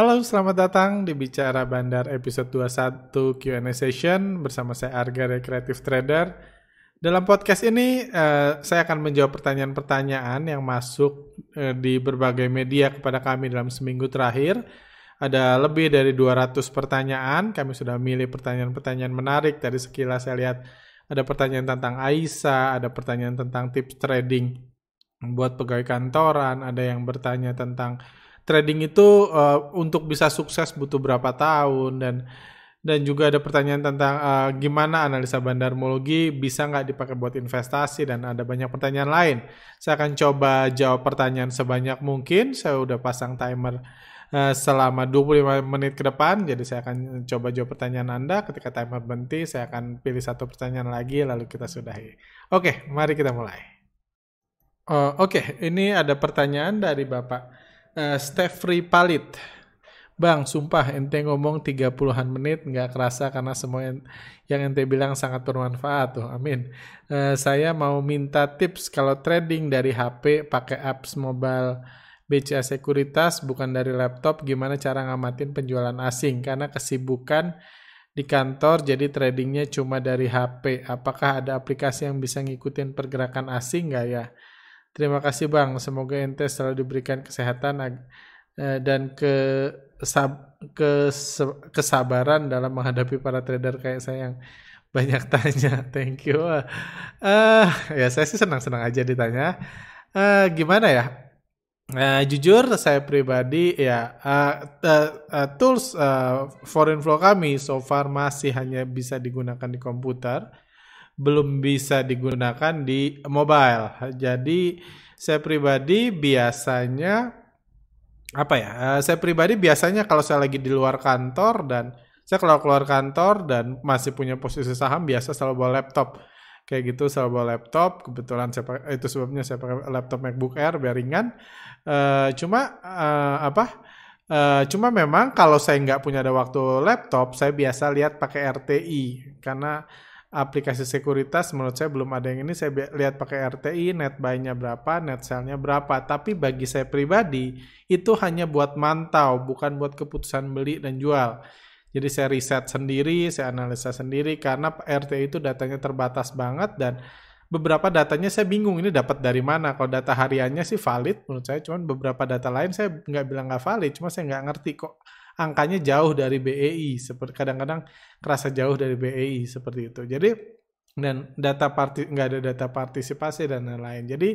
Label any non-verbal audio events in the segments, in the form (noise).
Halo, selamat datang di Bicara Bandar episode 21 Q&A session bersama saya Arga dari Creative Trader. Dalam podcast ini, uh, saya akan menjawab pertanyaan-pertanyaan yang masuk uh, di berbagai media kepada kami dalam seminggu terakhir. Ada lebih dari 200 pertanyaan, kami sudah milih pertanyaan-pertanyaan menarik. Dari sekilas saya lihat ada pertanyaan tentang Aisyah, ada pertanyaan tentang tips trading buat pegawai kantoran, ada yang bertanya tentang trading itu uh, untuk bisa sukses butuh berapa tahun dan dan juga ada pertanyaan tentang uh, gimana analisa bandarmologi bisa nggak dipakai buat investasi dan ada banyak pertanyaan lain. Saya akan coba jawab pertanyaan sebanyak mungkin. Saya udah pasang timer uh, selama 25 menit ke depan. Jadi saya akan coba jawab pertanyaan Anda. Ketika timer berhenti, saya akan pilih satu pertanyaan lagi lalu kita sudahi. Oke, mari kita mulai. Uh, Oke, ini ada pertanyaan dari Bapak uh, Stefri Palit. Bang, sumpah ente ngomong 30-an menit nggak kerasa karena semua yang, yang ente bilang sangat bermanfaat tuh. Amin. Uh, saya mau minta tips kalau trading dari HP pakai apps mobile BCA Sekuritas bukan dari laptop gimana cara ngamatin penjualan asing karena kesibukan di kantor jadi tradingnya cuma dari HP. Apakah ada aplikasi yang bisa ngikutin pergerakan asing nggak ya? Terima kasih Bang, semoga ente selalu diberikan kesehatan eh, dan ke ke kesabaran dalam menghadapi para trader kayak saya yang (laughs) banyak tanya. Thank you. Uh, ya saya sih senang-senang aja ditanya. Uh, gimana ya? Uh, jujur saya pribadi ya uh, uh, uh, tools uh, foreign flow kami so far masih hanya bisa digunakan di komputer belum bisa digunakan di mobile. Jadi saya pribadi biasanya apa ya? Eh, saya pribadi biasanya kalau saya lagi di luar kantor dan saya kalau keluar kantor dan masih punya posisi saham biasa selalu bawa laptop. Kayak gitu selalu bawa laptop. Kebetulan saya pakai, itu sebabnya saya pakai laptop MacBook Air biar ringan. Uh, cuma uh, apa? Uh, cuma memang kalau saya nggak punya ada waktu laptop, saya biasa lihat pakai RTI karena aplikasi sekuritas menurut saya belum ada yang ini. Saya lihat pakai RTI net buy-nya berapa net sell-nya berapa. Tapi bagi saya pribadi itu hanya buat mantau bukan buat keputusan beli dan jual. Jadi saya riset sendiri saya analisa sendiri karena RTI itu datanya terbatas banget dan beberapa datanya saya bingung ini dapat dari mana. Kalau data hariannya sih valid menurut saya. Cuman beberapa data lain saya nggak bilang nggak valid cuma saya nggak ngerti kok angkanya jauh dari BEI seperti kadang-kadang kerasa jauh dari BEI seperti itu. Jadi dan data parti nggak ada data partisipasi dan lain-lain. Jadi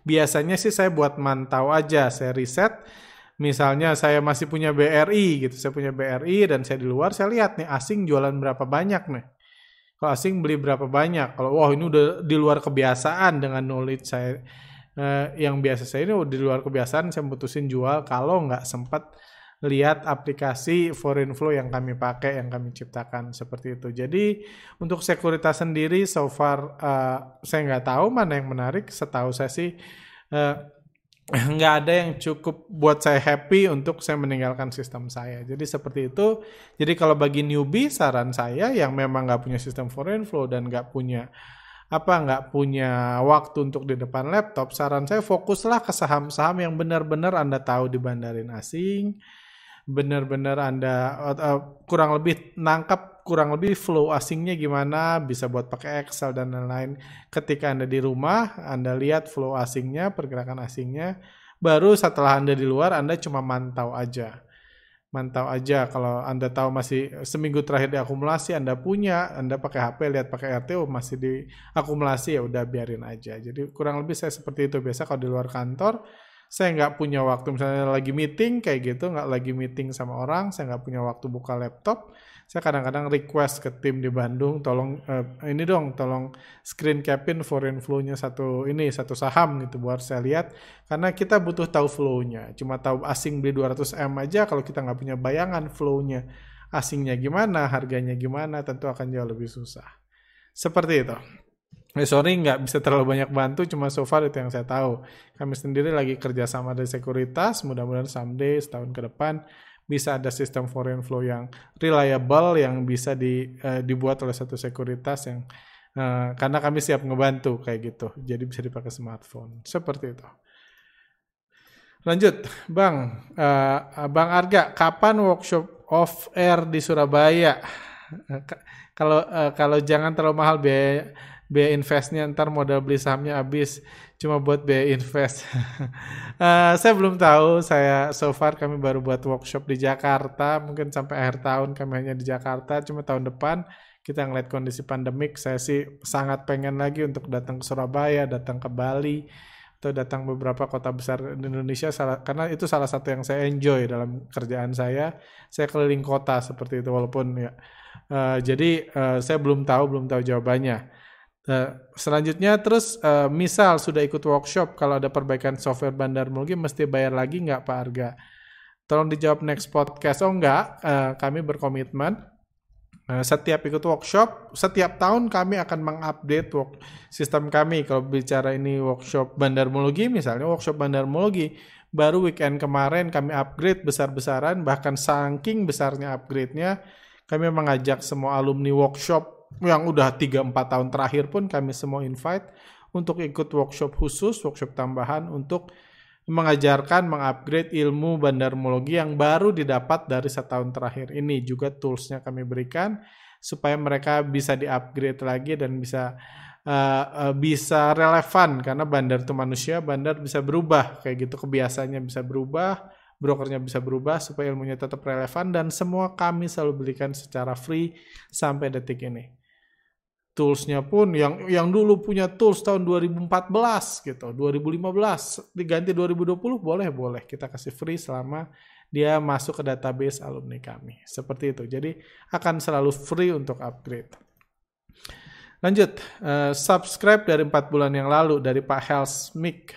biasanya sih saya buat mantau aja, saya riset. Misalnya saya masih punya BRI gitu, saya punya BRI dan saya di luar, saya lihat nih asing jualan berapa banyak nih. Kalau asing beli berapa banyak. Kalau wah ini udah di luar kebiasaan dengan knowledge saya eh, yang biasa saya ini udah di luar kebiasaan, saya putusin jual kalau nggak sempat lihat aplikasi foreign flow yang kami pakai, yang kami ciptakan seperti itu. Jadi untuk sekuritas sendiri, so far uh, saya nggak tahu mana yang menarik. Setahu saya sih uh, (laughs) nggak ada yang cukup buat saya happy untuk saya meninggalkan sistem saya. Jadi seperti itu. Jadi kalau bagi newbie, saran saya yang memang nggak punya sistem foreign flow dan nggak punya apa nggak punya waktu untuk di depan laptop, saran saya fokuslah ke saham-saham yang benar-benar Anda tahu di bandarin asing, benar-benar Anda uh, kurang lebih nangkap kurang lebih flow asingnya gimana, bisa buat pakai Excel dan lain-lain. Ketika Anda di rumah, Anda lihat flow asingnya, pergerakan asingnya, baru setelah Anda di luar Anda cuma mantau aja. Mantau aja kalau Anda tahu masih seminggu terakhir diakumulasi Anda punya, Anda pakai HP lihat pakai RTO masih diakumulasi ya udah biarin aja. Jadi kurang lebih saya seperti itu biasa kalau di luar kantor saya nggak punya waktu misalnya lagi meeting kayak gitu nggak lagi meeting sama orang saya nggak punya waktu buka laptop saya kadang-kadang request ke tim di Bandung tolong uh, ini dong tolong screen capin foreign flow-nya satu ini satu saham gitu buat saya lihat. Karena kita butuh tahu flow-nya cuma tahu asing beli 200 M aja kalau kita nggak punya bayangan flow-nya asingnya gimana harganya gimana tentu akan jauh lebih susah. Seperti itu Eh, sorry nggak bisa terlalu banyak bantu, cuma so far itu yang saya tahu. Kami sendiri lagi kerja sama dengan sekuritas, mudah-mudahan someday setahun ke depan bisa ada sistem foreign flow yang reliable yang bisa di, uh, dibuat oleh satu sekuritas yang uh, karena kami siap ngebantu kayak gitu. Jadi bisa dipakai smartphone. Seperti itu. Lanjut, Bang. Uh, Bang Arga, kapan workshop off air di Surabaya? Kalau uh, kalau jangan terlalu mahal biaya biaya investnya ntar modal beli sahamnya habis cuma buat biaya invest. uh, (laughs) saya belum tahu. Saya so far kami baru buat workshop di Jakarta. Mungkin sampai akhir tahun kami hanya di Jakarta. Cuma tahun depan kita ngeliat kondisi pandemik. Saya sih sangat pengen lagi untuk datang ke Surabaya, datang ke Bali atau datang beberapa kota besar di Indonesia salah, karena itu salah satu yang saya enjoy dalam kerjaan saya saya keliling kota seperti itu walaupun ya uh, jadi uh, saya belum tahu belum tahu jawabannya uh, selanjutnya terus uh, misal sudah ikut workshop kalau ada perbaikan software bandar mungkin mesti bayar lagi nggak Pak Arga? Tolong dijawab next podcast. Oh enggak uh, kami berkomitmen. Nah, setiap ikut workshop, setiap tahun kami akan mengupdate work sistem kami. Kalau bicara ini workshop bandarmologi, misalnya workshop bandarmologi, baru weekend kemarin kami upgrade besar-besaran, bahkan saking besarnya upgrade-nya, kami mengajak semua alumni workshop yang udah 3-4 tahun terakhir pun kami semua invite untuk ikut workshop khusus, workshop tambahan untuk mengajarkan, mengupgrade ilmu bandarmologi yang baru didapat dari setahun terakhir ini. Juga toolsnya kami berikan supaya mereka bisa di-upgrade lagi dan bisa uh, uh, bisa relevan. Karena bandar itu manusia, bandar bisa berubah. Kayak gitu kebiasaannya bisa berubah, brokernya bisa berubah supaya ilmunya tetap relevan dan semua kami selalu berikan secara free sampai detik ini. Toolsnya pun yang yang dulu punya tools tahun 2014 gitu 2015 diganti 2020 boleh boleh. Kita kasih free selama dia masuk ke database alumni kami. Seperti itu. Jadi akan selalu free untuk upgrade. Lanjut uh, subscribe dari empat bulan yang lalu dari Pak Helsmik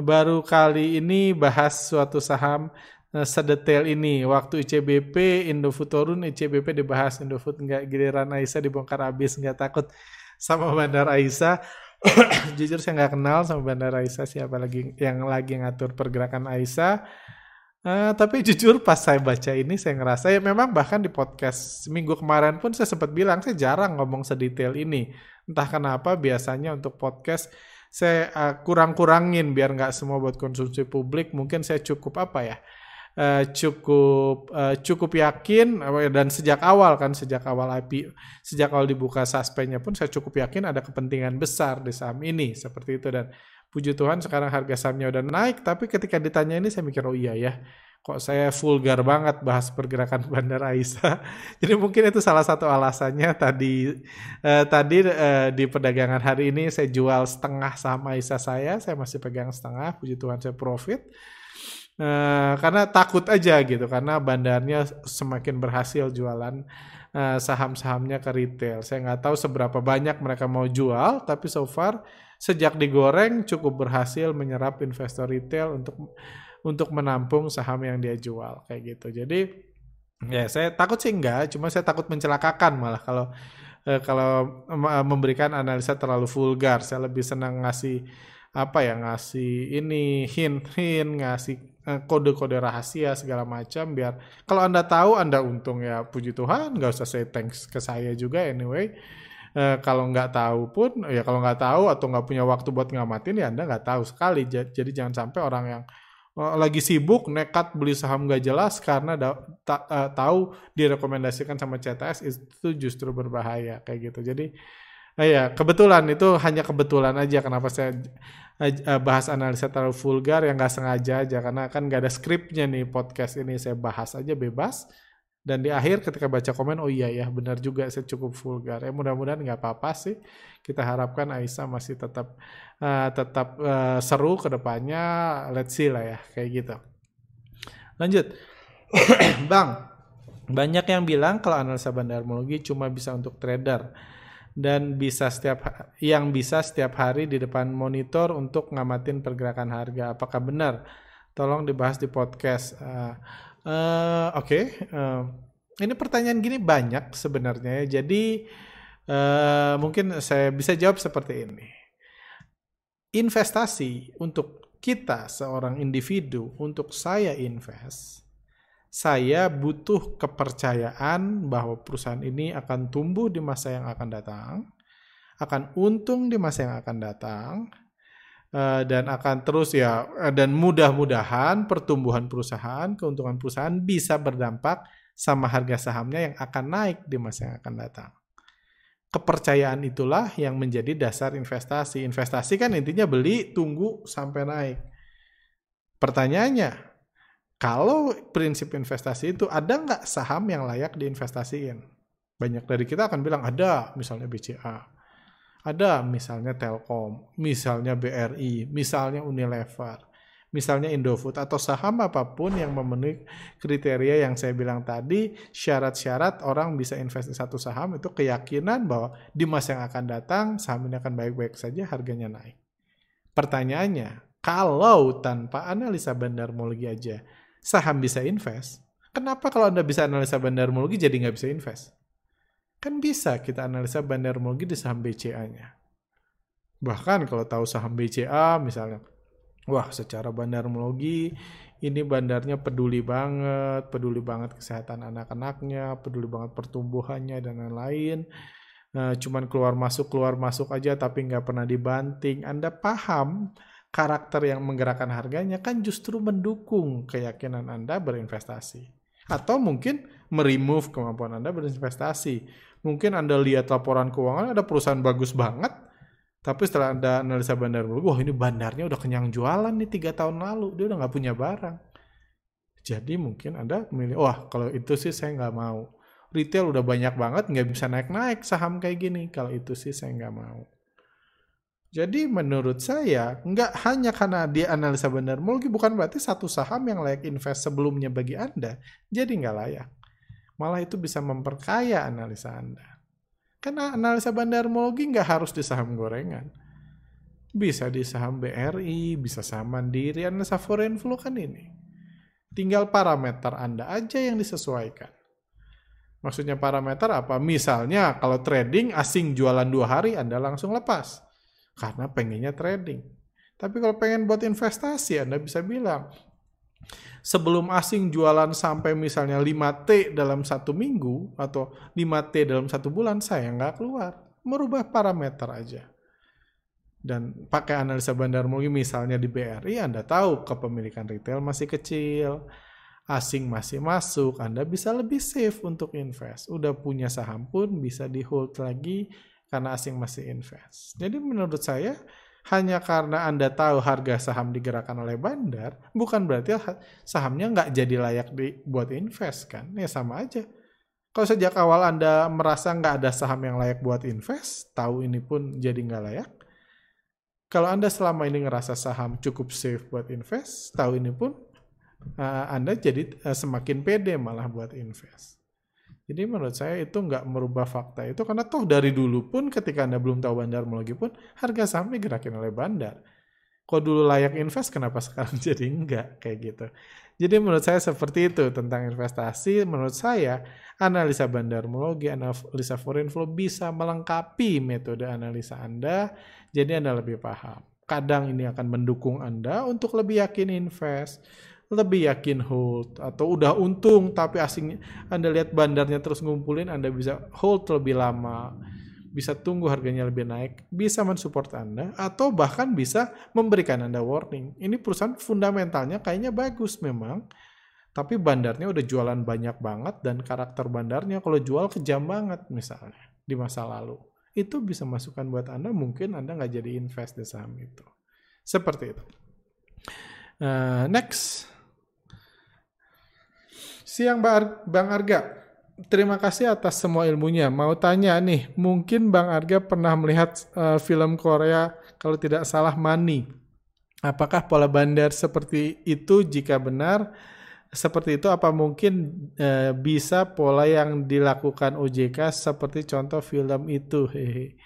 baru kali ini bahas suatu saham Nah, sedetail ini. Waktu ICBP, Indofood turun, ICBP dibahas. Indofood nggak giliran Aisyah dibongkar habis, nggak takut sama Bandar Aisyah. (coughs) Jujur saya nggak kenal sama Bandar Aisyah siapa lagi yang lagi ngatur pergerakan Aisyah. Uh, tapi jujur pas saya baca ini saya ngerasa ya memang bahkan di podcast minggu kemarin pun saya sempat bilang saya jarang ngomong sedetail ini. Entah kenapa biasanya untuk podcast saya uh, kurang-kurangin biar nggak semua buat konsumsi publik. Mungkin saya cukup apa ya? uh, cukup uh, cukup yakin dan sejak awal kan sejak awal IP sejak awal dibuka suspendnya pun saya cukup yakin ada kepentingan besar di saham ini seperti itu dan puji Tuhan sekarang harga sahamnya udah naik tapi ketika ditanya ini saya mikir oh iya ya kok saya vulgar banget bahas pergerakan (laughs) Bandar Aisyah. (laughs) Jadi mungkin itu salah satu alasannya tadi uh, tadi uh, di perdagangan hari ini saya jual setengah saham Aisyah saya, saya masih pegang setengah, puji Tuhan saya profit. Uh, karena takut aja gitu karena bandarnya semakin berhasil jualan uh, saham-sahamnya ke retail. Saya nggak tahu seberapa banyak mereka mau jual, tapi so far sejak digoreng cukup berhasil menyerap investor retail untuk untuk menampung saham yang dia jual kayak gitu. Jadi ya saya takut sih enggak, cuma saya takut mencelakakan malah kalau uh, kalau memberikan analisa terlalu vulgar. Saya lebih senang ngasih apa ya ngasih ini hint-hint ngasih Eh, kode-kode rahasia segala macam biar kalau anda tahu anda untung ya puji Tuhan nggak usah say thanks ke saya juga anyway uh, kalau nggak tahu pun ya kalau nggak tahu atau nggak punya waktu buat ngamatin ya anda nggak tahu sekali jadi jangan sampai orang yang lagi sibuk nekat beli saham nggak jelas karena da, ta, uh, tahu direkomendasikan sama CTS itu justru berbahaya kayak gitu. Jadi Nah ya, kebetulan itu hanya kebetulan aja kenapa saya eh, eh, bahas analisa terlalu vulgar yang nggak sengaja aja. Karena kan nggak ada skripnya nih podcast ini saya bahas aja bebas dan di akhir ketika baca komen oh iya ya benar juga saya cukup vulgar ya mudah-mudahan nggak apa-apa sih kita harapkan Aisyah masih tetap uh, tetap uh, seru ke depannya let's see lah ya kayak gitu lanjut (coughs) Bang banyak yang bilang kalau analisa bandarmologi cuma bisa untuk trader dan bisa setiap yang bisa setiap hari di depan monitor untuk ngamatin pergerakan harga. Apakah benar? Tolong dibahas di podcast. Uh, uh, Oke, okay. uh, ini pertanyaan gini banyak sebenarnya. Ya. Jadi uh, mungkin saya bisa jawab seperti ini. Investasi untuk kita seorang individu, untuk saya invest, saya butuh kepercayaan bahwa perusahaan ini akan tumbuh di masa yang akan datang, akan untung di masa yang akan datang, dan akan terus ya uh, dan mudah-mudahan pertumbuhan perusahaan, keuntungan perusahaan bisa berdampak sama harga sahamnya yang akan naik di masa yang akan datang. Kepercayaan itulah yang menjadi dasar investasi. Investasi kan intinya beli, tunggu sampai naik. Pertanyaannya, kalau prinsip investasi itu ada nggak saham yang layak diinvestasiin? Banyak dari kita akan bilang ada, misalnya BCA. Ada misalnya Telkom, misalnya BRI, misalnya Unilever misalnya Indofood atau saham apa pun yang memenuhi kriteria yang saya bilang tadi, syarat-syarat orang bisa investasi satu saham itu keyakinan bahwa di masa yang akan datang saham ini akan baik-baik saja harganya naik. Pertanyaannya, kalau tanpa analisa bandarmologi aja saham bisa invest, kenapa kalau Anda bisa analisa bandarmologi jadi nggak bisa invest? Kan bisa kita analisa bandarmologi di saham BCA-nya. Bahkan kalau tahu saham BCA misalnya, wah secara bandarmologi ini bandarnya peduli banget, peduli banget kesehatan anak-anaknya, peduli banget pertumbuhannya dan lain-lain. Nah, cuman keluar masuk keluar masuk aja tapi nggak pernah dibanting. Anda paham karakter yang menggerakkan harganya kan justru mendukung keyakinan Anda berinvestasi. Atau mungkin meremove kemampuan Anda berinvestasi. Mungkin Anda lihat laporan keuangan ada perusahaan bagus banget, tapi setelah Anda analisa bandar wah ini bandarnya udah kenyang jualan nih tiga tahun lalu, dia udah nggak punya barang. Jadi mungkin Anda memilih, wah kalau itu sih saya nggak mau. Retail udah banyak banget, nggak bisa naik-naik saham kayak gini. Kalau itu sih saya nggak mau. Jadi menurut saya, nggak hanya karena dia analisa bandar mungkin bukan berarti satu saham yang layak invest sebelumnya bagi Anda, jadi nggak layak. Malah itu bisa memperkaya analisa Anda. Karena analisa bandarmologi nggak harus di saham gorengan. Bisa di saham BRI, bisa saham Mandiri, analisa foreign flow kan ini. Tinggal parameter Anda aja yang disesuaikan. Maksudnya parameter apa? Misalnya kalau trading asing jualan dua hari Anda langsung lepas. Karena pengennya trading. Tapi kalau pengen buat investasi Anda bisa bilang, sebelum asing jualan sampai misalnya 5T dalam satu minggu atau 5T dalam satu bulan, saya nggak keluar. Merubah parameter aja. Dan pakai analisa bandar mungkin misalnya di BRI, Anda tahu kepemilikan retail masih kecil, asing masih masuk, Anda bisa lebih safe untuk invest. Udah punya saham pun bisa di hold lagi karena asing masih invest. Jadi menurut saya, hanya karena Anda tahu harga saham digerakkan oleh bandar, bukan berarti sahamnya nggak jadi layak buat invest kan? Ya sama aja. Kalau sejak awal Anda merasa nggak ada saham yang layak buat invest, tahu ini pun jadi nggak layak. Kalau Anda selama ini ngerasa saham cukup safe buat invest, tahu ini pun uh, Anda jadi uh, semakin pede malah buat invest. Jadi menurut saya itu nggak merubah fakta itu karena toh dari dulu pun ketika Anda belum tahu bandar lagi pun harga saham digerakin oleh bandar. Kok dulu layak invest kenapa sekarang (laughs) jadi enggak kayak gitu. Jadi menurut saya seperti itu tentang investasi. Menurut saya analisa bandarmologi, analisa foreign flow bisa melengkapi metode analisa Anda. Jadi Anda lebih paham. Kadang ini akan mendukung Anda untuk lebih yakin invest lebih yakin hold atau udah untung tapi asing Anda lihat bandarnya terus ngumpulin Anda bisa hold lebih lama bisa tunggu harganya lebih naik bisa mensupport Anda atau bahkan bisa memberikan Anda warning. Ini perusahaan fundamentalnya kayaknya bagus memang tapi bandarnya udah jualan banyak banget dan karakter bandarnya kalau jual kejam banget misalnya di masa lalu. Itu bisa masukkan buat Anda mungkin Anda nggak jadi invest di saham itu. Seperti itu. Uh, next Siang Bang Arga, terima kasih atas semua ilmunya. Mau tanya nih, mungkin Bang Arga pernah melihat uh, film Korea kalau tidak salah Money. Apakah pola bandar seperti itu jika benar? Seperti itu apa mungkin uh, bisa pola yang dilakukan OJK seperti contoh film itu? Hehe.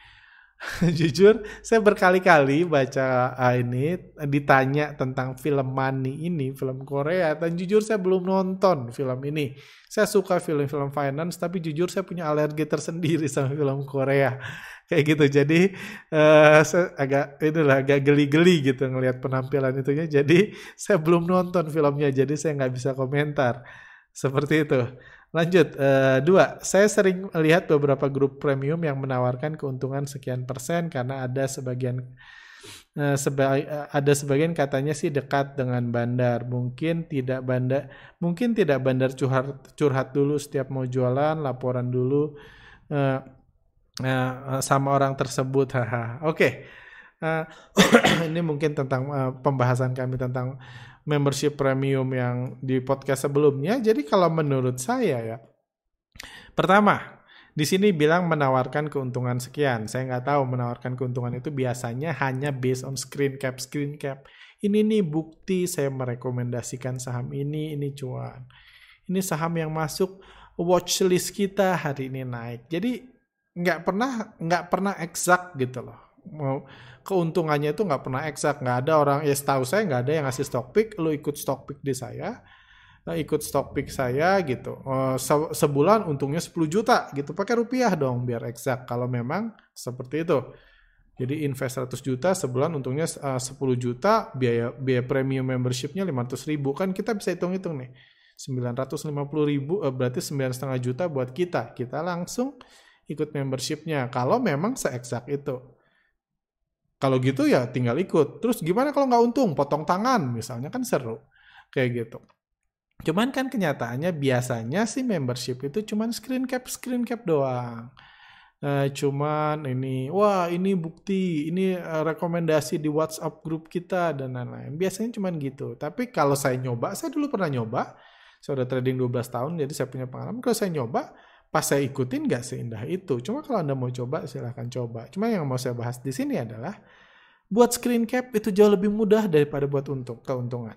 (laughs) jujur saya berkali-kali baca uh, ini ditanya tentang film Money ini film Korea dan jujur saya belum nonton film ini. Saya suka film-film finance tapi jujur saya punya alergi tersendiri sama film Korea. (laughs) Kayak gitu. Jadi uh, saya agak inilah agak geli-geli gitu ngelihat penampilan itunya. Jadi saya belum nonton filmnya jadi saya nggak bisa komentar. Seperti itu Lanjut, uh, dua, saya sering lihat beberapa grup premium yang menawarkan keuntungan sekian persen karena ada sebagian Uh, seba uh, ada sebagian katanya sih dekat dengan bandar. Mungkin tidak bandar, mungkin tidak bandar curhat curhat dulu setiap mau jualan, laporan dulu uh, uh, sama orang tersebut. Oke. Okay. Uh, (clears throat) ini mungkin tentang uh, pembahasan kami tentang membership premium yang di podcast sebelumnya. Jadi kalau menurut saya ya, pertama di sini bilang menawarkan keuntungan sekian. Saya nggak tahu menawarkan keuntungan itu biasanya hanya based on screen cap, screen cap. Ini nih bukti saya merekomendasikan saham ini, ini cuan. Ini saham yang masuk watchlist kita hari ini naik. Jadi nggak pernah nggak pernah exact gitu loh. Mau keuntungannya itu nggak pernah exact. Nggak ada orang ya setahu saya nggak ada yang ngasih stock pick. Lu ikut stock pick di saya nah, ikut stock pick saya gitu. Uh, se sebulan untungnya 10 juta gitu. Pakai rupiah dong biar exact kalau memang seperti itu. Jadi invest 100 juta sebulan untungnya uh, 10 juta, biaya biaya premium membershipnya 500 ribu. Kan kita bisa hitung-hitung nih. 950 ribu berarti 9,5 juta buat kita. Kita langsung ikut membershipnya kalau memang se-exact itu. Kalau gitu ya tinggal ikut. Terus gimana kalau nggak untung? Potong tangan misalnya kan seru. Kayak gitu. Cuman kan kenyataannya biasanya sih membership itu cuman screen cap screen cap doang. Uh, cuman ini, wah ini bukti, ini uh, rekomendasi di WhatsApp grup kita dan lain-lain. Biasanya cuman gitu. Tapi kalau saya nyoba, saya dulu pernah nyoba. Saya udah trading 12 tahun, jadi saya punya pengalaman. Kalau saya nyoba, pas saya ikutin nggak seindah itu. Cuma kalau Anda mau coba, silahkan coba. Cuma yang mau saya bahas di sini adalah, buat screen cap itu jauh lebih mudah daripada buat untuk keuntungan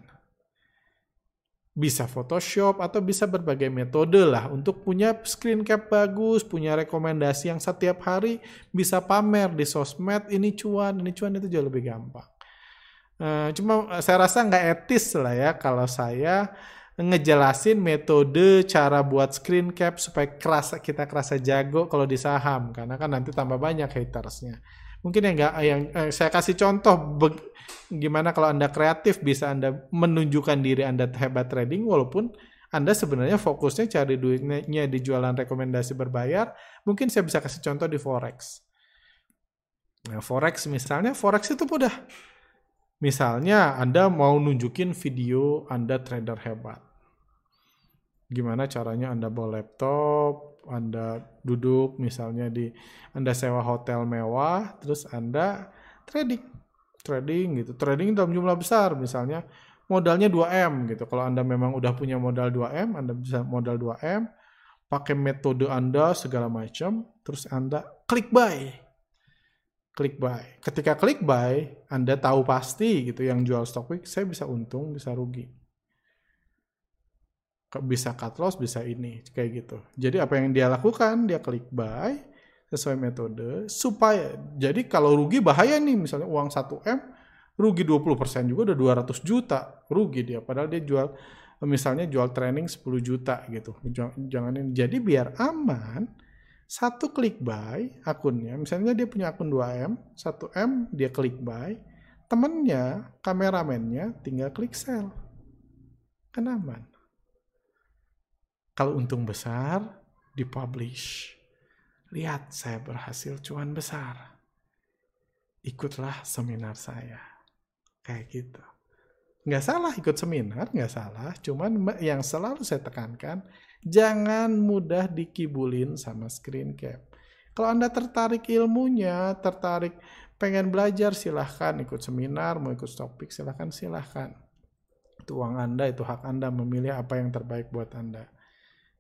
bisa Photoshop atau bisa berbagai metode lah untuk punya screen cap bagus, punya rekomendasi yang setiap hari bisa pamer di sosmed ini cuan, ini cuan itu jauh lebih gampang. Uh, cuma eh, saya rasa nggak etis lah ya kalau saya ngejelasin metode cara buat screen cap supaya kerasa kita kerasa jago kalau di saham karena kan nanti tambah banyak hatersnya. Mungkin yang nggak yang eh, saya kasih contoh gimana kalau Anda kreatif bisa Anda menunjukkan diri Anda hebat trading walaupun anda sebenarnya fokusnya cari duitnya di jualan rekomendasi berbayar, mungkin saya bisa kasih contoh di forex. Nah, forex misalnya, forex itu mudah. Misalnya Anda mau nunjukin video Anda trader hebat. Gimana caranya Anda bawa laptop, Anda duduk misalnya di Anda sewa hotel mewah, terus Anda trading trading gitu. Trading dalam jumlah besar misalnya modalnya 2M gitu. Kalau Anda memang udah punya modal 2M, Anda bisa modal 2M, pakai metode Anda segala macam, terus Anda klik buy. Klik buy. Ketika klik buy, Anda tahu pasti gitu yang jual stock pick, saya bisa untung, bisa rugi. Bisa cut loss, bisa ini, kayak gitu. Jadi apa yang dia lakukan, dia klik buy, sesuai metode supaya jadi kalau rugi bahaya nih misalnya uang 1 M rugi 20% juga udah 200 juta rugi dia. Padahal dia jual misalnya jual training 10 juta gitu. Jangan jadi biar aman satu klik buy akunnya misalnya dia punya akun 2M 1M dia klik buy temennya kameramennya tinggal klik sell. Kan aman kalau untung besar dipublish Lihat saya berhasil cuan besar. Ikutlah seminar saya. Kayak gitu. Nggak salah ikut seminar, nggak salah. Cuman yang selalu saya tekankan, jangan mudah dikibulin sama screen cap. Kalau Anda tertarik ilmunya, tertarik pengen belajar, silahkan ikut seminar, mau ikut topik, silahkan, silahkan. Itu uang Anda, itu hak Anda memilih apa yang terbaik buat Anda.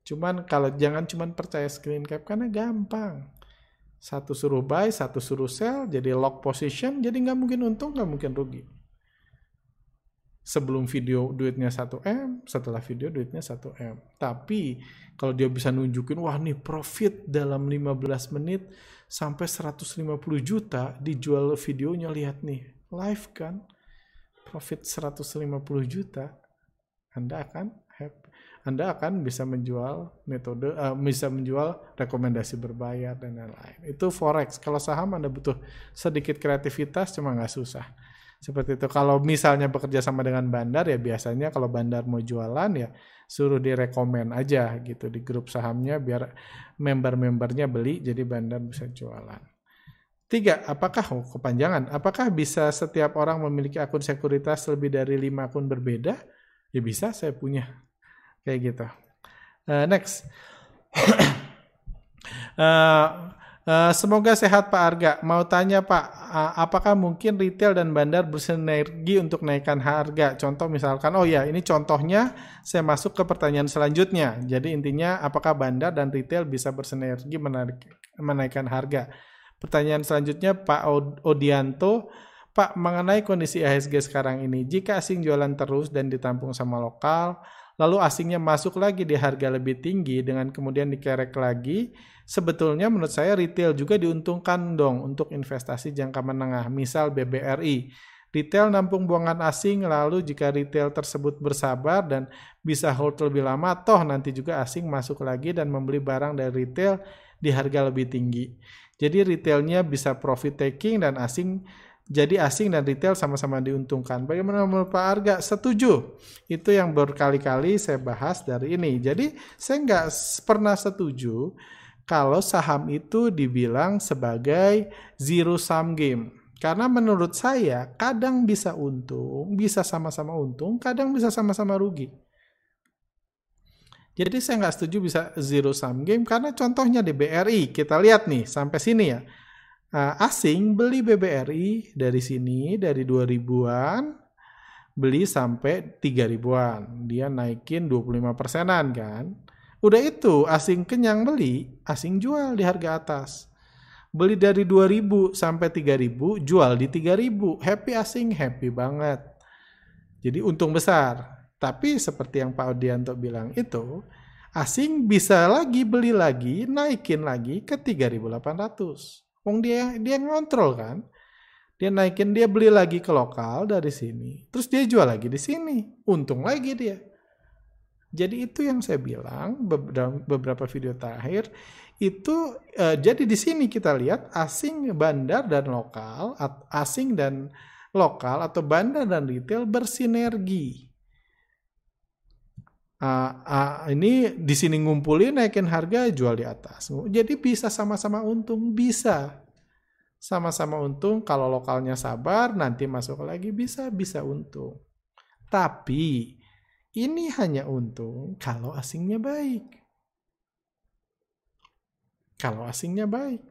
Cuman kalau jangan cuman percaya screen cap karena gampang. Satu suruh buy, satu suruh sell, jadi lock position, jadi nggak mungkin untung, nggak mungkin rugi. Sebelum video duitnya 1M, setelah video duitnya 1M. Tapi kalau dia bisa nunjukin, wah nih profit dalam 15 menit sampai 150 juta dijual videonya, lihat nih, live kan, profit 150 juta, Anda akan anda akan bisa menjual metode, uh, bisa menjual rekomendasi berbayar dan lain-lain. Itu forex. Kalau saham Anda butuh sedikit kreativitas, cuma nggak susah. Seperti itu. Kalau misalnya bekerja sama dengan bandar, ya biasanya kalau bandar mau jualan ya suruh direkomen aja gitu di grup sahamnya biar member-membernya beli, jadi bandar bisa jualan. Tiga, apakah oh, kepanjangan? Apakah bisa setiap orang memiliki akun sekuritas lebih dari lima akun berbeda? Ya bisa, saya punya kayak gitu. Uh, next, uh, (coughs) Uh, semoga sehat Pak Arga. Mau tanya Pak, uh, apakah mungkin retail dan bandar bersinergi untuk naikkan harga? Contoh misalkan, oh ya ini contohnya saya masuk ke pertanyaan selanjutnya. Jadi intinya apakah bandar dan retail bisa bersinergi menarik, menaikkan harga? Pertanyaan selanjutnya Pak Odianto, Pak mengenai kondisi IHSG sekarang ini, jika asing jualan terus dan ditampung sama lokal, lalu asingnya masuk lagi di harga lebih tinggi dengan kemudian dikerek lagi, sebetulnya menurut saya retail juga diuntungkan dong untuk investasi jangka menengah, misal BBRI. Retail nampung buangan asing, lalu jika retail tersebut bersabar dan bisa hold lebih lama, toh nanti juga asing masuk lagi dan membeli barang dari retail di harga lebih tinggi. Jadi retailnya bisa profit taking dan asing jadi asing dan retail sama-sama diuntungkan. Bagaimana menurut Pak Arga? Setuju. Itu yang berkali-kali saya bahas dari ini. Jadi saya nggak pernah setuju kalau saham itu dibilang sebagai zero sum game. Karena menurut saya kadang bisa untung, bisa sama-sama untung, kadang bisa sama-sama rugi. Jadi saya nggak setuju bisa zero sum game karena contohnya di BRI kita lihat nih sampai sini ya uh, asing beli BBRI dari sini dari 2000-an beli sampai 3000-an. Dia naikin 25 persenan kan. Udah itu asing kenyang beli, asing jual di harga atas. Beli dari 2000 sampai 3000, jual di 3000. Happy asing, happy banget. Jadi untung besar. Tapi seperti yang Pak Odianto bilang itu, asing bisa lagi beli lagi, naikin lagi ke 3800. Wong dia dia ngontrol kan. Dia naikin, dia beli lagi ke lokal dari sini. Terus dia jual lagi di sini. Untung lagi dia. Jadi itu yang saya bilang beberapa video terakhir itu uh, jadi di sini kita lihat asing bandar dan lokal asing dan lokal atau bandar dan retail bersinergi. Uh, uh, ini di sini ngumpulin naikin harga jual di atas. Jadi bisa sama-sama untung, bisa. Sama-sama untung kalau lokalnya sabar nanti masuk lagi bisa bisa untung. Tapi ini hanya untung kalau asingnya baik. Kalau asingnya baik.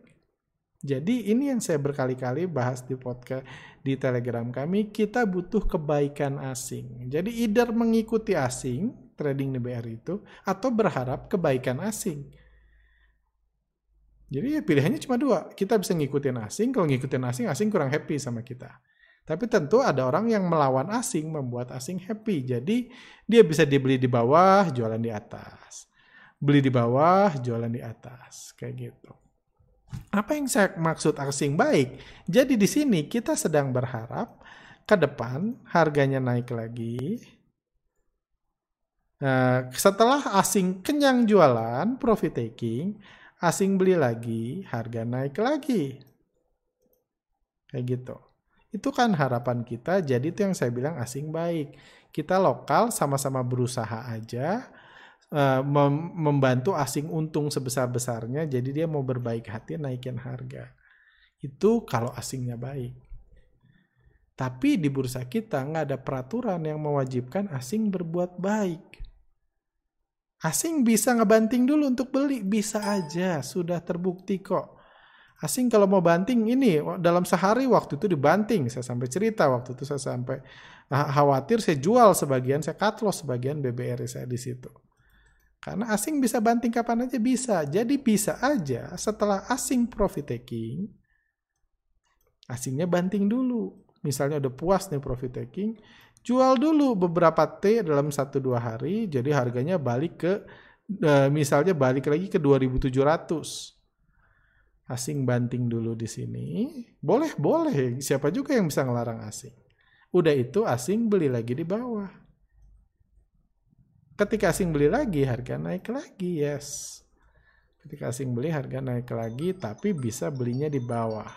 Jadi ini yang saya berkali-kali bahas di podcast di Telegram kami, kita butuh kebaikan asing. Jadi either mengikuti asing, trading NBR itu, atau berharap kebaikan asing. Jadi ya pilihannya cuma dua. Kita bisa ngikutin asing, kalau ngikutin asing, asing kurang happy sama kita. Tapi tentu ada orang yang melawan asing, membuat asing happy. Jadi dia bisa dibeli di bawah, jualan di atas. Beli di bawah, jualan di atas. Kayak gitu. Apa yang saya maksud asing baik? Jadi di sini kita sedang berharap ke depan harganya naik lagi. Nah, setelah asing kenyang jualan, profit taking, asing beli lagi, harga naik lagi. Kayak gitu. Itu kan harapan kita, jadi itu yang saya bilang asing baik. Kita lokal sama-sama berusaha aja, Eh, membantu asing untung sebesar-besarnya, jadi dia mau berbaik hati naikin harga. Itu kalau asingnya baik. Tapi di bursa kita nggak ada peraturan yang mewajibkan asing berbuat baik. Asing bisa ngebanting dulu untuk beli, bisa aja, sudah terbukti kok. Asing kalau mau banting ini dalam sehari waktu itu dibanting, saya sampai cerita waktu itu saya sampai khawatir saya jual sebagian, saya cut loss sebagian BBRI saya di situ. Karena asing bisa banting kapan aja bisa. Jadi bisa aja setelah asing profit taking, asingnya banting dulu. Misalnya udah puas nih profit taking, jual dulu beberapa T dalam 1-2 hari, jadi harganya balik ke, e, misalnya balik lagi ke 2700. Asing banting dulu di sini, boleh, boleh. Siapa juga yang bisa ngelarang asing. Udah itu asing beli lagi di bawah. Ketika asing beli lagi, harga naik lagi, yes. Ketika asing beli, harga naik lagi, tapi bisa belinya di bawah.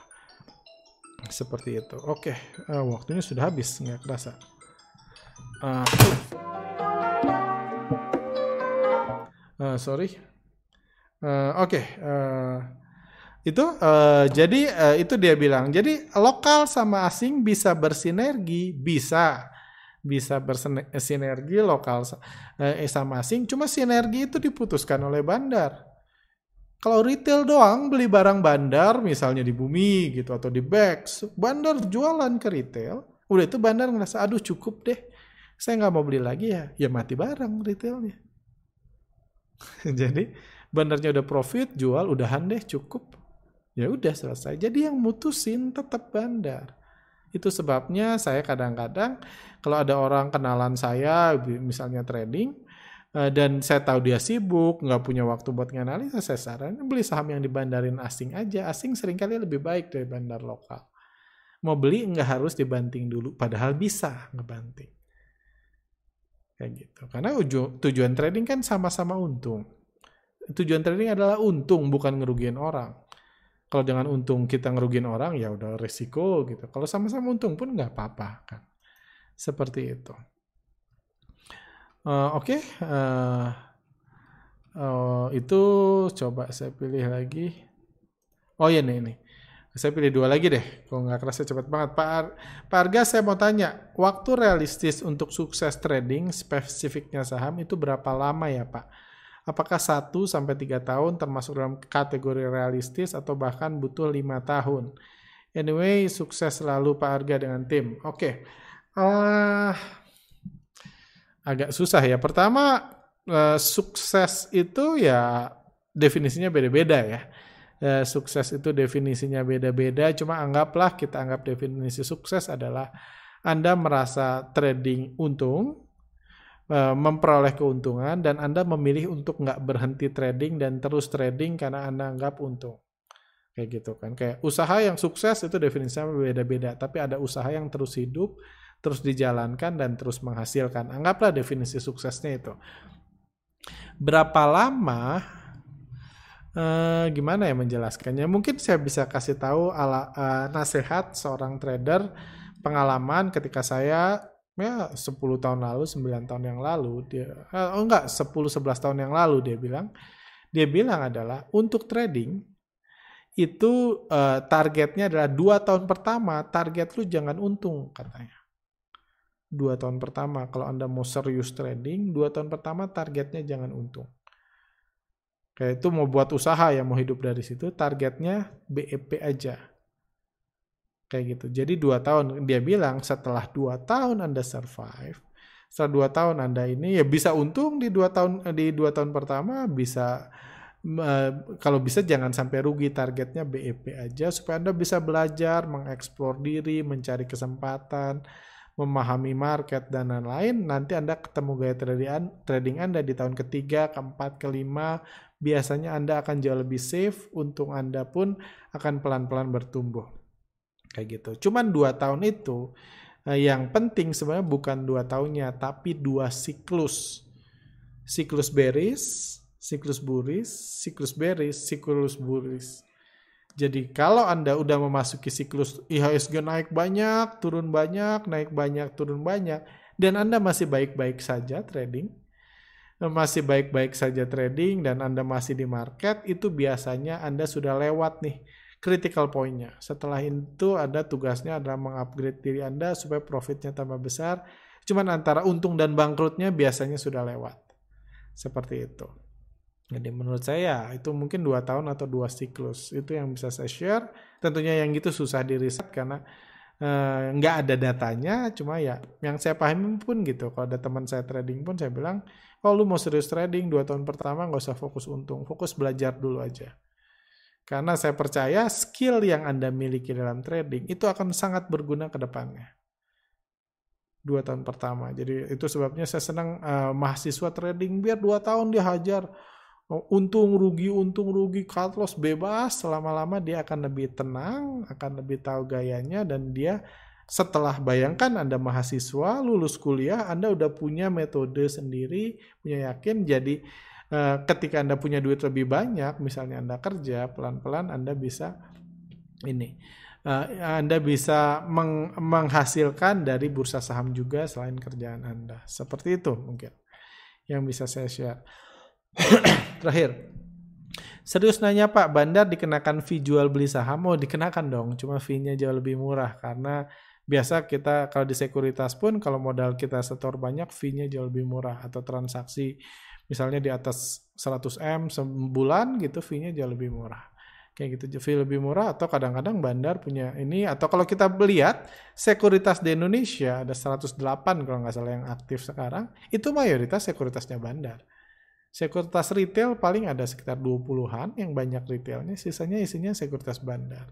Seperti itu. Oke, uh, waktunya sudah habis, nggak kerasa. Uh, uh, sorry. Uh, Oke, okay. uh, itu uh, jadi uh, itu dia bilang. Jadi lokal sama asing bisa bersinergi, bisa bisa bersinergi lokal uh, sama asing. Cuma sinergi itu diputuskan oleh bandar. Kalau retail doang beli barang bandar, misalnya di bumi gitu atau di bags, bandar jualan ke retail, udah itu bandar ngerasa aduh cukup deh, saya nggak mau beli lagi ya, ya mati barang retailnya. (laughs) Jadi bandarnya udah profit, jual, udahan deh cukup ya udah selesai. Jadi yang mutusin tetap bandar. Itu sebabnya saya kadang-kadang kalau ada orang kenalan saya misalnya trading eh, dan saya tahu dia sibuk, nggak punya waktu buat nganalisa, saya saranin beli saham yang dibandarin asing aja. Asing sering kali lebih baik dari bandar lokal. Mau beli nggak harus dibanting dulu, padahal bisa ngebanting. Kayak gitu. Karena tujuan trading kan sama-sama untung. Tujuan trading adalah untung, bukan ngerugiin orang. Kalau dengan untung kita ngerugin orang ya udah resiko gitu. Kalau sama-sama untung pun nggak apa-apa kan. Seperti itu. Uh, Oke, okay. uh, eh, uh, itu coba saya pilih lagi. Oh nih ini. Saya pilih dua lagi deh. Kalau nggak kerasa cepat banget. Pak, Ar Pak Arga saya mau tanya, waktu realistis untuk sukses trading spesifiknya saham itu berapa lama ya Pak? Apakah 1 sampai 3 tahun termasuk dalam kategori realistis atau bahkan butuh 5 tahun? Anyway, sukses selalu Pak Arga dengan tim. Oke. Okay. Uh, agak susah ya. Pertama, uh, sukses itu ya definisinya beda-beda ya. Uh, sukses itu definisinya beda-beda. Cuma anggaplah kita anggap definisi sukses adalah Anda merasa trading untung, Eh, memperoleh keuntungan dan Anda memilih untuk nggak berhenti trading dan terus trading karena Anda anggap untung. Kayak gitu kan. Kayak usaha yang sukses itu definisinya beda-beda, tapi ada usaha yang terus hidup, terus dijalankan dan terus menghasilkan. Anggaplah definisi suksesnya itu. Berapa lama eh, gimana ya menjelaskannya? Mungkin saya bisa kasih tahu ala eh, nasihat seorang trader pengalaman ketika saya ya 10 tahun lalu, 9 tahun yang lalu dia eh, oh enggak 10 11 tahun yang lalu dia bilang dia bilang adalah untuk trading itu uh, targetnya adalah dua tahun pertama target lu jangan untung katanya dua tahun pertama kalau anda mau serius trading dua tahun pertama targetnya jangan untung kayak itu mau buat usaha ya mau hidup dari situ targetnya BEP aja Kayak gitu. Jadi dua tahun dia bilang setelah dua tahun Anda survive, setelah dua tahun Anda ini ya bisa untung di dua tahun di dua tahun pertama bisa kalau bisa jangan sampai rugi targetnya BEP aja supaya Anda bisa belajar, mengeksplor diri, mencari kesempatan, memahami market dan lain-lain. Nanti Anda ketemu gaya trading Anda di tahun ketiga, keempat, kelima, biasanya Anda akan jauh lebih safe, untung Anda pun akan pelan-pelan bertumbuh kayak gitu. Cuman dua tahun itu eh, yang penting sebenarnya bukan dua tahunnya, tapi dua siklus. Siklus bearish, siklus bullish, siklus bearish, siklus bullish. Jadi kalau Anda udah memasuki siklus IHSG naik banyak, turun banyak, naik banyak, turun banyak, dan Anda masih baik-baik saja trading, masih baik-baik saja trading, dan Anda masih di market, itu biasanya Anda sudah lewat nih critical point-nya. Setelah itu ada tugasnya adalah mengupgrade diri Anda supaya profitnya tambah besar. Cuman antara untung dan bangkrutnya biasanya sudah lewat. Seperti itu. Jadi menurut saya itu mungkin dua tahun atau dua siklus. Itu yang bisa saya share. Tentunya yang gitu susah di riset karena eh, nggak ada datanya. Cuma ya yang saya pahami pun gitu. Kalau ada teman saya trading pun saya bilang, kalau lu mau serius trading dua tahun pertama nggak usah fokus untung. Fokus belajar dulu aja karena saya percaya skill yang Anda miliki dalam trading itu akan sangat berguna ke depannya. Dua tahun pertama. Jadi itu sebabnya saya senang uh, mahasiswa trading biar dua tahun dia hajar. Oh, untung rugi, untung rugi, cut loss bebas. Selama-lama dia akan lebih tenang, akan lebih tahu gayanya dan dia setelah bayangkan Anda mahasiswa, lulus kuliah, Anda udah punya metode sendiri, punya yakin, jadi Eh, ketika Anda punya duit lebih banyak, misalnya Anda kerja, pelan-pelan Anda bisa ini uh, Anda bisa meng menghasilkan dari bursa saham juga selain kerjaan Anda. Seperti itu mungkin yang bisa saya share. (coughs) Terakhir, Serius nanya Pak, bandar dikenakan fee jual beli saham? Oh dikenakan dong, cuma fee-nya jauh lebih murah karena biasa kita kalau di sekuritas pun kalau modal kita setor banyak fee-nya jauh lebih murah atau transaksi. Misalnya di atas 100M sebulan gitu fee-nya jauh lebih murah. Kayak gitu fee lebih murah atau kadang-kadang bandar punya ini atau kalau kita lihat sekuritas di Indonesia ada 108 kalau nggak salah yang aktif sekarang itu mayoritas sekuritasnya bandar. Sekuritas retail paling ada sekitar 20-an yang banyak retailnya sisanya isinya sekuritas bandar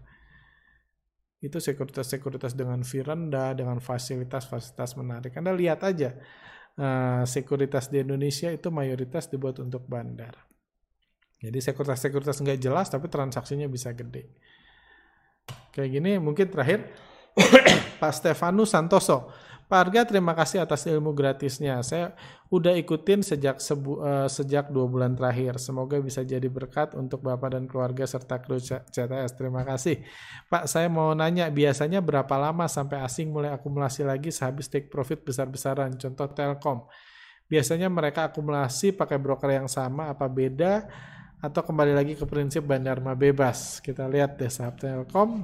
itu sekuritas-sekuritas dengan fee dengan fasilitas-fasilitas menarik. Anda lihat aja, uh, sekuritas di Indonesia itu mayoritas dibuat untuk bandar. Jadi sekuritas-sekuritas nggak jelas, tapi transaksinya bisa gede. Kayak gini mungkin terakhir, (coughs) Pak Stefanus Santoso. Pak Arga, terima kasih atas ilmu gratisnya. Saya udah ikutin sejak sebu, uh, sejak dua bulan terakhir. Semoga bisa jadi berkat untuk Bapak dan keluarga serta kru CTS. Terima kasih. Pak, saya mau nanya, biasanya berapa lama sampai asing mulai akumulasi lagi sehabis take profit besar-besaran? Contoh Telkom. Biasanya mereka akumulasi pakai broker yang sama, apa beda? Atau kembali lagi ke prinsip bandar bebas? Kita lihat deh saham Telkom.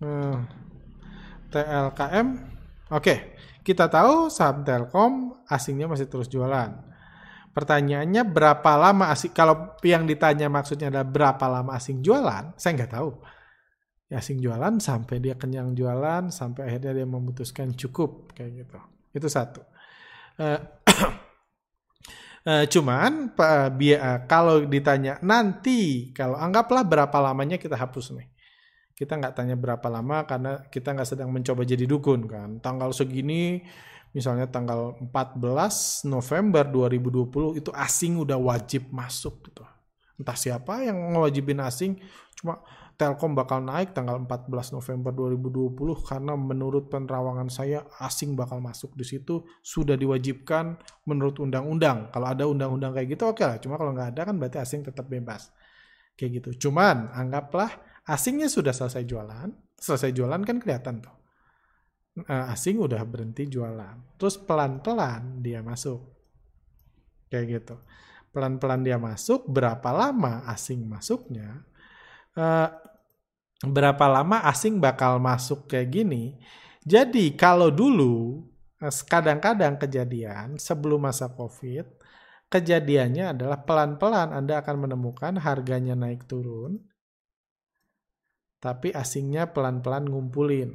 Hmm. TLKM. Oke, kita tahu saham Telkom asingnya masih terus jualan. Pertanyaannya berapa lama asing, kalau yang ditanya maksudnya adalah berapa lama asing jualan, saya nggak tahu. Ya, asing jualan sampai dia kenyang jualan, sampai akhirnya dia memutuskan cukup, kayak gitu. Itu satu. Uh, uh, (clears throat) cuman uh, kalau ditanya nanti, kalau anggaplah berapa lamanya kita hapus nih kita nggak tanya berapa lama karena kita nggak sedang mencoba jadi dukun kan. Tanggal segini misalnya tanggal 14 November 2020 itu asing udah wajib masuk gitu. Entah siapa yang ngewajibin asing, cuma Telkom bakal naik tanggal 14 November 2020 karena menurut penerawangan saya asing bakal masuk di situ sudah diwajibkan menurut undang-undang. Kalau ada undang-undang kayak gitu oke okay lah, cuma kalau nggak ada kan berarti asing tetap bebas. Kayak gitu. Cuman anggaplah asingnya sudah selesai jualan, selesai jualan kan kelihatan tuh. Uh, asing udah berhenti jualan. Terus pelan-pelan dia masuk. Kayak gitu. Pelan-pelan dia masuk, berapa lama asing masuknya? Uh, berapa lama asing bakal masuk kayak gini? Jadi kalau dulu eh, kadang-kadang kejadian sebelum masa Covid, kejadiannya adalah pelan-pelan Anda akan menemukan harganya naik turun, tapi asingnya pelan-pelan ngumpulin.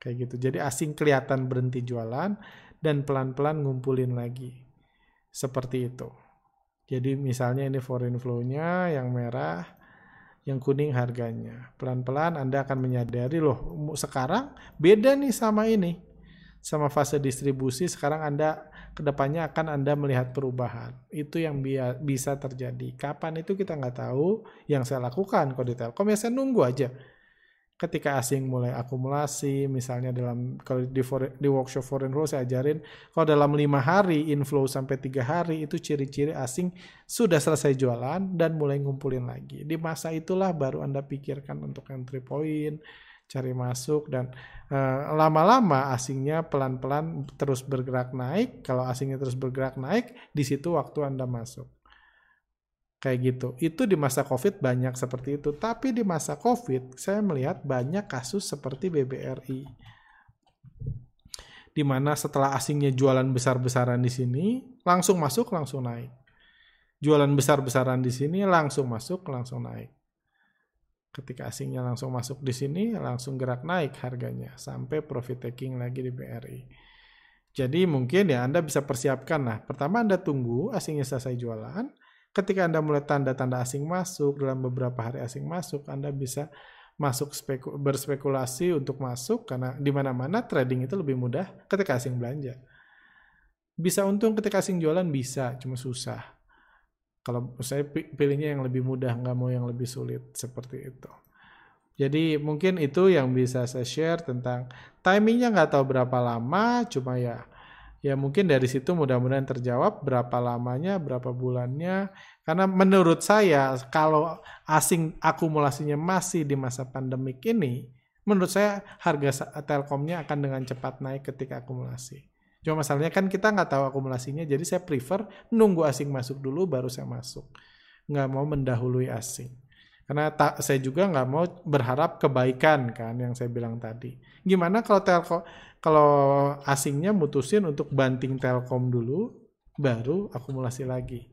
Kayak gitu. Jadi asing kelihatan berhenti jualan dan pelan-pelan ngumpulin lagi. Seperti itu. Jadi misalnya ini foreign flow-nya yang merah, yang kuning harganya. Pelan-pelan Anda akan menyadari loh, sekarang beda nih sama ini. Sama fase distribusi sekarang Anda ke depannya akan Anda melihat perubahan. Itu yang bisa terjadi. Kapan itu kita nggak tahu. Yang saya lakukan kalau di Telkom ya saya nunggu aja. Ketika asing mulai akumulasi, misalnya dalam kalau di, for, di workshop foreign flow saya ajarin, kalau dalam lima hari inflow sampai tiga hari itu ciri-ciri asing sudah selesai jualan dan mulai ngumpulin lagi. Di masa itulah baru Anda pikirkan untuk entry point, cari masuk dan eh, lama-lama asingnya pelan-pelan terus bergerak naik. Kalau asingnya terus bergerak naik, di situ waktu Anda masuk. Kayak gitu. Itu di masa Covid banyak seperti itu. Tapi di masa Covid, saya melihat banyak kasus seperti BBRI. Di mana setelah asingnya jualan besar-besaran di sini, langsung masuk, langsung naik. Jualan besar-besaran di sini, langsung masuk, langsung naik ketika asingnya langsung masuk di sini langsung gerak naik harganya sampai profit taking lagi di BRI. Jadi mungkin ya Anda bisa persiapkan lah. Pertama Anda tunggu asingnya selesai jualan. Ketika Anda mulai tanda-tanda asing masuk dalam beberapa hari asing masuk, Anda bisa masuk speku, berspekulasi untuk masuk karena di mana-mana trading itu lebih mudah ketika asing belanja. Bisa untung ketika asing jualan bisa, cuma susah. Kalau saya pilihnya yang lebih mudah, nggak mau yang lebih sulit seperti itu. Jadi mungkin itu yang bisa saya share tentang timingnya nggak tahu berapa lama, cuma ya ya mungkin dari situ mudah-mudahan terjawab berapa lamanya, berapa bulannya. Karena menurut saya kalau asing akumulasinya masih di masa pandemik ini, menurut saya harga telkomnya akan dengan cepat naik ketika akumulasi. Cuma masalahnya kan kita nggak tahu akumulasinya, jadi saya prefer nunggu asing masuk dulu baru saya masuk. Nggak mau mendahului asing. Karena tak, saya juga nggak mau berharap kebaikan kan yang saya bilang tadi. Gimana kalau telkom kalau asingnya mutusin untuk banting telkom dulu, baru akumulasi lagi.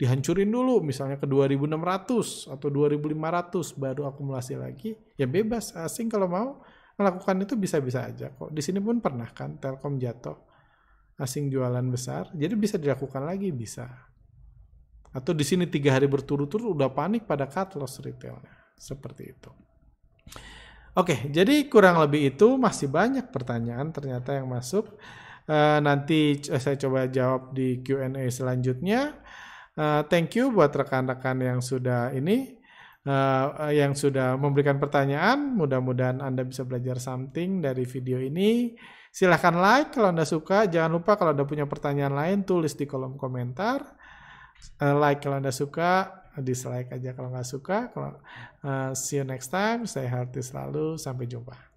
Dihancurin dulu misalnya ke 2600 atau 2500 baru akumulasi lagi. Ya bebas asing kalau mau melakukan itu bisa-bisa aja kok. Di sini pun pernah kan telkom jatuh asing jualan besar, jadi bisa dilakukan lagi bisa. Atau di sini tiga hari berturut-turut udah panik pada cut loss retailnya. Seperti itu. Oke, jadi kurang lebih itu masih banyak pertanyaan ternyata yang masuk. Uh, nanti saya coba jawab di Q&A selanjutnya. Uh, thank you buat rekan-rekan yang sudah ini, uh, yang sudah memberikan pertanyaan. Mudah-mudahan Anda bisa belajar something dari video ini. Silahkan like kalau Anda suka. Jangan lupa kalau Anda punya pertanyaan lain, tulis di kolom komentar. Uh, like kalau Anda suka, dislike aja kalau nggak suka. Kalau uh, see you next time, saya Harti selalu, sampai jumpa.